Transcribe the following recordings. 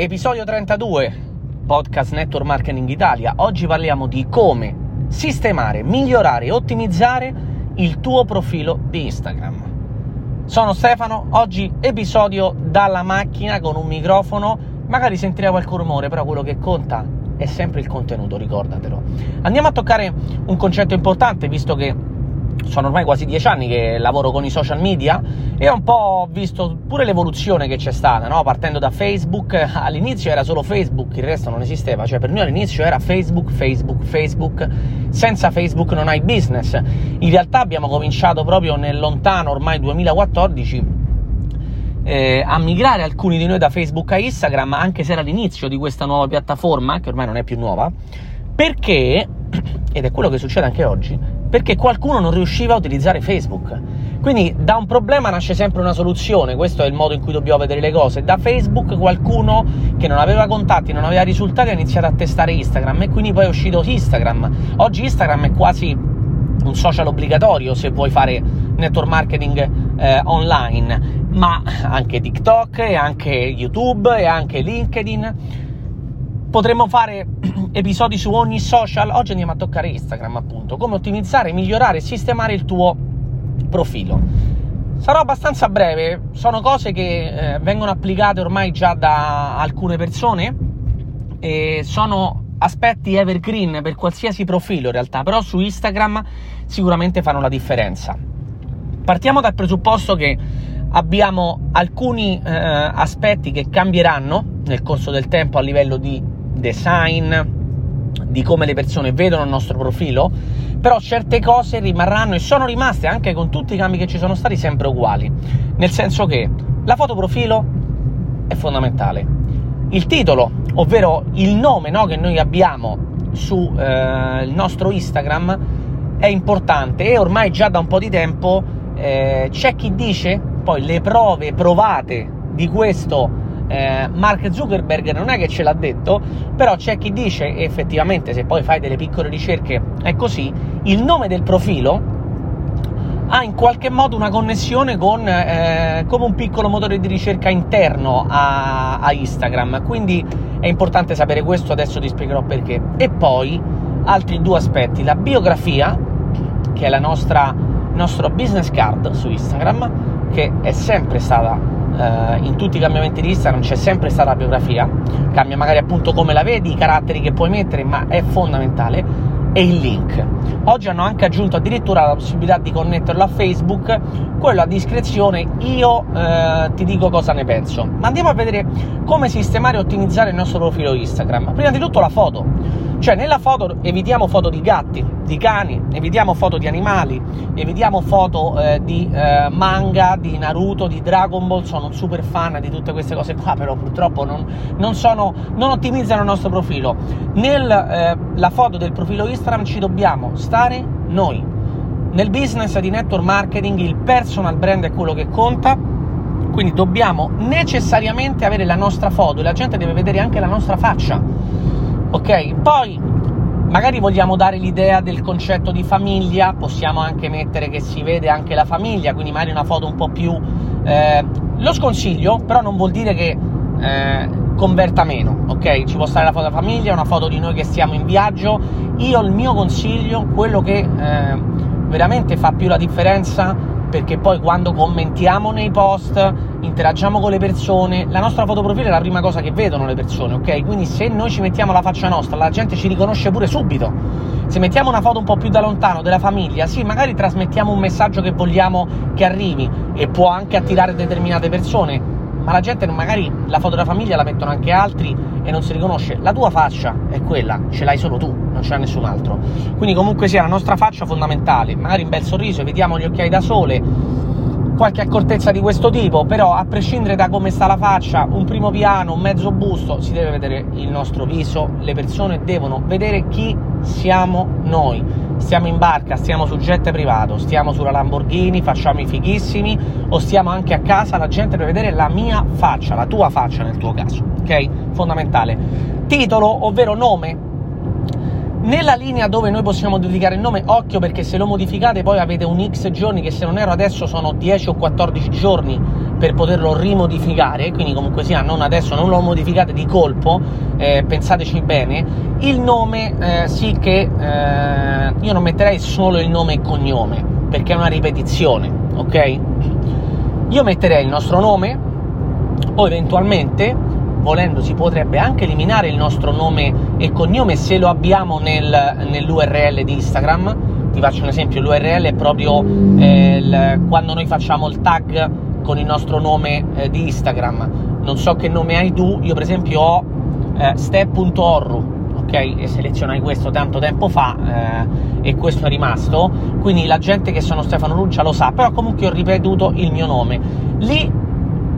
Episodio 32, Podcast Network Marketing Italia. Oggi parliamo di come sistemare, migliorare e ottimizzare il tuo profilo di Instagram. Sono Stefano, oggi episodio dalla macchina con un microfono, magari sentirei qualche rumore, però quello che conta è sempre il contenuto, ricordatelo. Andiamo a toccare un concetto importante, visto che sono ormai quasi dieci anni che lavoro con i social media e ho un po' visto pure l'evoluzione che c'è stata, no? partendo da Facebook, all'inizio era solo Facebook, il resto non esisteva, cioè per noi all'inizio era Facebook, Facebook, Facebook, senza Facebook non hai business. In realtà abbiamo cominciato proprio nel lontano ormai 2014 eh, a migrare alcuni di noi da Facebook a Instagram, anche se era l'inizio di questa nuova piattaforma, che ormai non è più nuova, perché, ed è quello che succede anche oggi, perché qualcuno non riusciva a utilizzare Facebook. Quindi da un problema nasce sempre una soluzione, questo è il modo in cui dobbiamo vedere le cose. Da Facebook qualcuno che non aveva contatti, non aveva risultati ha iniziato a testare Instagram e quindi poi è uscito Instagram. Oggi Instagram è quasi un social obbligatorio se vuoi fare network marketing eh, online, ma anche TikTok e anche YouTube e anche LinkedIn. Potremmo fare episodi su ogni social, oggi andiamo a toccare Instagram appunto, come ottimizzare, migliorare e sistemare il tuo profilo. Sarò abbastanza breve, sono cose che eh, vengono applicate ormai già da alcune persone e sono aspetti evergreen per qualsiasi profilo in realtà, però su Instagram sicuramente fanno la differenza. Partiamo dal presupposto che abbiamo alcuni eh, aspetti che cambieranno nel corso del tempo a livello di design, di come le persone vedono il nostro profilo, però certe cose rimarranno e sono rimaste anche con tutti i cambi che ci sono stati sempre uguali, nel senso che la foto profilo è fondamentale. Il titolo, ovvero il nome no, che noi abbiamo sul eh, nostro Instagram, è importante e ormai già da un po' di tempo eh, c'è chi dice poi le prove provate di questo eh, Mark Zuckerberg non è che ce l'ha detto, però c'è chi dice, effettivamente, se poi fai delle piccole ricerche è così, il nome del profilo ha in qualche modo una connessione con eh, come un piccolo motore di ricerca interno a, a, Instagram. Quindi è importante sapere questo, adesso ti spiegherò perché. E poi altri due aspetti: la biografia, che è la nostra nostro business card su Instagram, che è sempre stata Uh, in tutti i cambiamenti di Instagram c'è sempre stata la biografia, cambia magari appunto come la vedi, i caratteri che puoi mettere, ma è fondamentale e il link. Oggi hanno anche aggiunto addirittura la possibilità di connetterlo a Facebook, quello a discrezione, io eh, ti dico cosa ne penso. Ma andiamo a vedere come sistemare e ottimizzare il nostro profilo Instagram. Prima di tutto la foto. Cioè, nella foto evitiamo foto di gatti, di cani, evitiamo foto di animali, evitiamo foto eh, di eh, manga, di Naruto, di Dragon Ball. Sono un super fan di tutte queste cose qua, però purtroppo non, non, sono, non ottimizzano il nostro profilo. Nella eh, foto del profilo Instagram ci dobbiamo stare noi. Nel business di network marketing il personal brand è quello che conta, quindi dobbiamo necessariamente avere la nostra foto e la gente deve vedere anche la nostra faccia ok? Poi magari vogliamo dare l'idea del concetto di famiglia, possiamo anche mettere che si vede anche la famiglia, quindi magari una foto un po' più... Eh, lo sconsiglio, però non vuol dire che eh, converta meno, ok? Ci può stare la foto della famiglia, una foto di noi che stiamo in viaggio. Io il mio consiglio, quello che eh, veramente fa più la differenza perché poi quando commentiamo nei post, interagiamo con le persone, la nostra foto profilo è la prima cosa che vedono le persone, ok? Quindi se noi ci mettiamo la faccia nostra, la gente ci riconosce pure subito. Se mettiamo una foto un po' più da lontano della famiglia, sì, magari trasmettiamo un messaggio che vogliamo che arrivi e può anche attirare determinate persone, ma la gente magari la foto della famiglia la mettono anche altri e non si riconosce. La tua faccia è quella, ce l'hai solo tu, non ce l'ha nessun altro. Quindi comunque sia la nostra faccia fondamentale, magari un bel sorriso, vediamo gli occhiali da sole, qualche accortezza di questo tipo, però a prescindere da come sta la faccia, un primo piano, un mezzo busto, si deve vedere il nostro viso, le persone devono vedere chi siamo noi stiamo in barca, stiamo su jet privato, stiamo sulla Lamborghini, facciamo i fighissimi o stiamo anche a casa, la gente deve vedere la mia faccia, la tua faccia nel tuo caso, ok? Fondamentale. Titolo, ovvero nome. Nella linea dove noi possiamo dedicare il nome, occhio perché se lo modificate poi avete un X giorni che se non ero adesso sono 10 o 14 giorni per poterlo rimodificare, quindi comunque sia, non adesso non lo modificate di colpo, eh, pensateci bene, il nome eh, sì che eh, io non metterei solo il nome e cognome, perché è una ripetizione, ok? Io metterei il nostro nome o eventualmente, volendo, si potrebbe anche eliminare il nostro nome e cognome se lo abbiamo nel, nell'URL di Instagram. Ti faccio un esempio, l'URL è proprio eh, il, quando noi facciamo il tag con il nostro nome eh, di Instagram. Non so che nome hai tu, io per esempio ho eh, step.orru, ok? E selezionai questo tanto tempo fa eh, e questo è rimasto. Quindi la gente che sono Stefano Ruggia lo sa, però comunque ho ripetuto il mio nome. Lì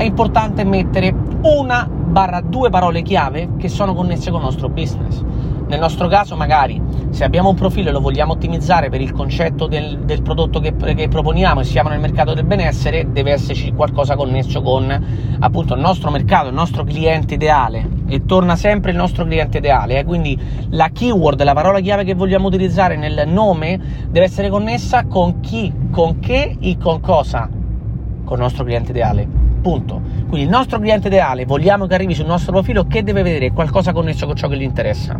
è importante mettere una barra due parole chiave che sono connesse con il nostro business. Nel nostro caso, magari, se abbiamo un profilo e lo vogliamo ottimizzare per il concetto del, del prodotto che, che, proponiamo e siamo nel mercato del benessere, deve esserci qualcosa connesso con appunto il nostro mercato, il nostro cliente ideale. E torna sempre il nostro cliente ideale. Eh? Quindi la keyword, la parola chiave che vogliamo utilizzare nel nome deve essere connessa con chi, con che e con cosa. Con il nostro cliente ideale. Punto. Quindi il nostro cliente ideale, vogliamo che arrivi sul nostro profilo, che deve vedere qualcosa connesso con ciò che gli interessa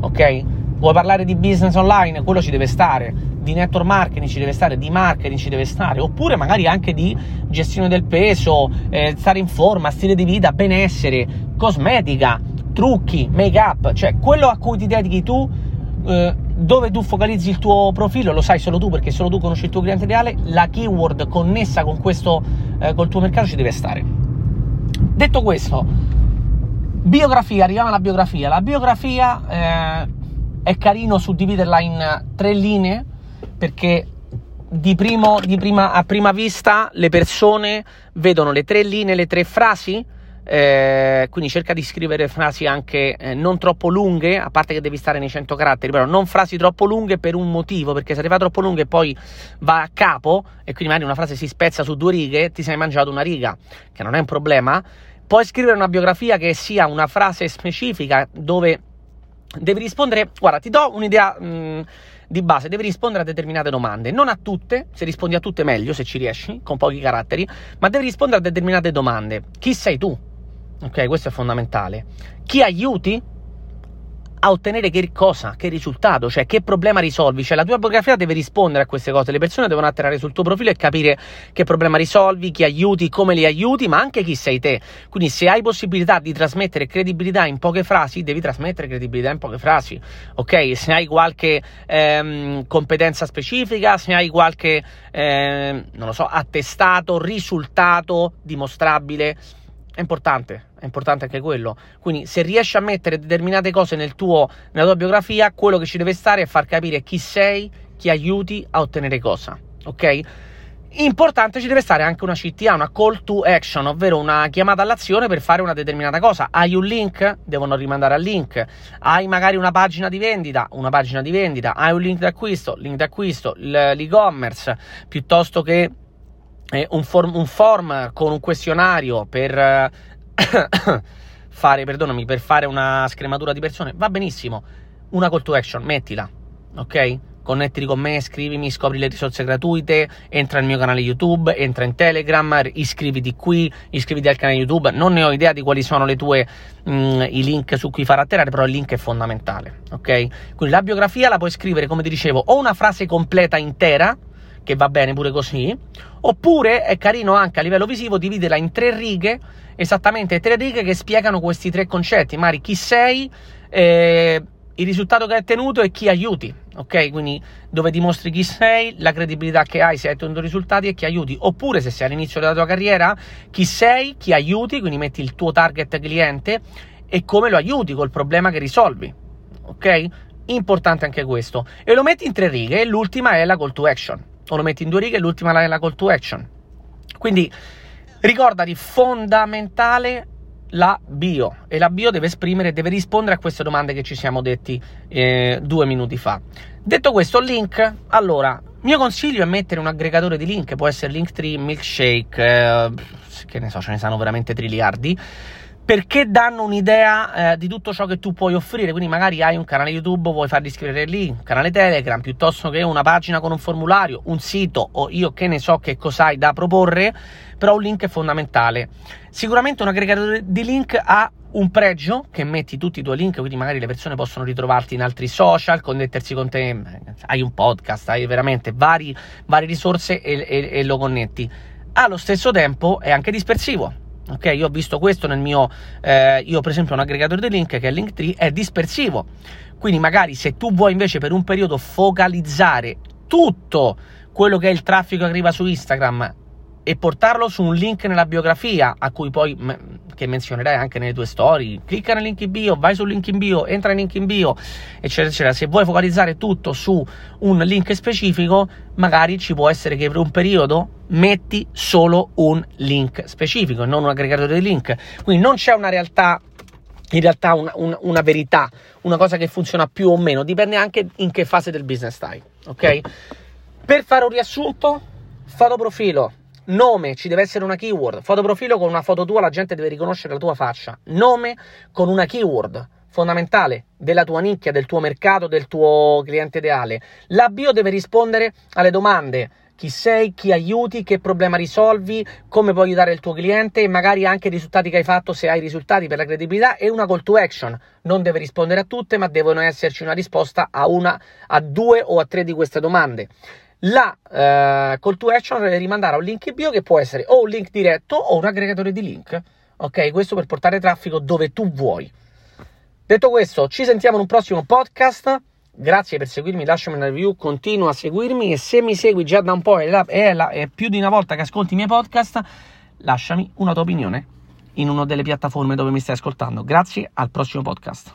ok? Vuoi parlare di business online? Quello ci deve stare, di network marketing ci deve stare, di marketing ci deve stare, oppure magari anche di gestione del peso, eh, stare in forma, stile di vita, benessere, cosmetica, trucchi, make up, cioè quello a cui ti dedichi tu, eh, dove tu focalizzi il tuo profilo, lo sai solo tu perché solo tu conosci il tuo cliente ideale, la keyword connessa con questo, eh, col tuo mercato ci deve stare. Detto questo, Biografia, arriviamo alla biografia. La biografia eh, è carino suddividerla in tre linee perché di, primo, di prima, a prima vista le persone vedono le tre linee, le tre frasi. Eh, quindi cerca di scrivere frasi anche eh, non troppo lunghe, a parte che devi stare nei 100 caratteri, però non frasi troppo lunghe per un motivo, perché se arriva troppo lunghe poi va a capo e quindi magari una frase si spezza su due righe, ti sei mangiato una riga, che non è un problema. Puoi scrivere una biografia che sia una frase specifica dove devi rispondere. Guarda, ti do un'idea mh, di base: devi rispondere a determinate domande. Non a tutte, se rispondi a tutte meglio, se ci riesci, con pochi caratteri, ma devi rispondere a determinate domande. Chi sei tu? Ok, questo è fondamentale. Chi aiuti? a ottenere che cosa, che risultato, cioè che problema risolvi. Cioè la tua biografia deve rispondere a queste cose, le persone devono atterrare sul tuo profilo e capire che problema risolvi, chi aiuti, come li aiuti, ma anche chi sei te. Quindi se hai possibilità di trasmettere credibilità in poche frasi, devi trasmettere credibilità in poche frasi, ok? Se hai qualche ehm, competenza specifica, se hai qualche, ehm, non lo so, attestato, risultato dimostrabile, è importante, è importante anche quello. Quindi, se riesci a mettere determinate cose nel tuo, nella tua biografia, quello che ci deve stare è far capire chi sei, chi aiuti a ottenere cosa. Ok? Importante ci deve stare anche una CTA, una call to action, ovvero una chiamata all'azione per fare una determinata cosa. Hai un link? Devono rimandare al link. Hai magari una pagina di vendita? Una pagina di vendita. Hai un link d'acquisto? Link d'acquisto. L'e-commerce piuttosto che un, form, un, form con un questionario per eh, fare, per fare una scrematura di persone, va benissimo. Una call to action, mettila, ok? Connettiti con me, scrivimi, scopri le risorse gratuite, entra nel mio canale YouTube, entra in Telegram, iscriviti qui, iscriviti al canale YouTube. Non ne ho idea di quali sono tue, mh, mm, i link su cui far atterrare, però il link è fondamentale, ok? Quindi la biografia la puoi scrivere, come ti dicevo, o una frase completa intera, che va bene pure così, oppure è carino anche a livello visivo dividerla in tre righe, esattamente tre righe che spiegano questi tre concetti, magari chi sei, eh, il risultato che hai ottenuto e chi aiuti, ok? Quindi dove dimostri chi sei, la credibilità che hai se hai ottenuto risultati e chi aiuti, oppure se sei all'inizio della tua carriera, chi sei, chi aiuti, quindi metti il tuo target cliente e come lo aiuti col problema che risolvi, ok? Importante anche questo. E lo metti in tre righe e l'ultima è la call to action o lo metti in due righe e l'ultima è la call to action. Quindi ricordati fondamentale la bio e la bio deve esprimere, deve rispondere a queste domande che ci siamo detti eh, due minuti fa. Detto questo, link, allora, mio consiglio è mettere un aggregatore di link, può essere Linktree, Milkshake, eh, che ne so, ce ne sanno veramente triliardi, perché danno un'idea eh, di tutto ciò che tu puoi offrire. Quindi, magari hai un canale YouTube, vuoi farli iscrivere lì, un canale Telegram piuttosto che una pagina con un formulario, un sito o io che ne so che cos'hai da proporre. Però un link è fondamentale. Sicuramente un aggregatore di link ha un pregio che metti tutti i tuoi link, quindi magari le persone possono ritrovarti in altri social, connettersi con te. Hai un podcast, hai veramente vari, varie risorse e, e, e lo connetti. Allo stesso tempo è anche dispersivo Ok, io ho visto questo nel mio, eh, io per esempio un aggregatore di link che è Linktree, è dispersivo. Quindi magari se tu vuoi invece per un periodo focalizzare tutto quello che è il traffico che arriva su Instagram e portarlo su un link nella biografia a cui poi che menzionerai anche nelle tue storie. Clicca nel link in bio vai sul link in bio entra nel link in bio eccetera eccetera. Se vuoi focalizzare tutto su un link specifico magari ci può essere che per un periodo metti solo un link specifico non un aggregatore di link. Quindi non c'è una realtà in realtà una, una, una, verità, una cosa che funziona più o meno, dipende anche in che fase del business stai, ok? Per fare un riassunto, fotoprofilo, Nome, ci deve essere una keyword. Fotoprofilo con una foto tua, la gente deve riconoscere la tua faccia. Nome con una keyword fondamentale della tua nicchia, del tuo mercato, del tuo cliente ideale. La bio deve rispondere alle domande. Chi sei, chi aiuti, che problema risolvi, come puoi aiutare il tuo cliente e magari anche i risultati che hai fatto se hai risultati per la credibilità e una call to action. Non deve rispondere a tutte, ma devono esserci una risposta a una, a due o a tre di queste domande la uh, call to action a un link in bio che può essere o un link diretto o un aggregatore di link. Ok, questo per portare traffico dove tu vuoi. Detto questo, ci sentiamo in un prossimo podcast. Grazie per seguirmi, lasciami una review, continua a seguirmi e se mi segui già da un po' e è, è più di una volta che ascolti i miei podcast, lasciami una tua opinione in una delle piattaforme dove mi stai ascoltando. Grazie, al prossimo podcast.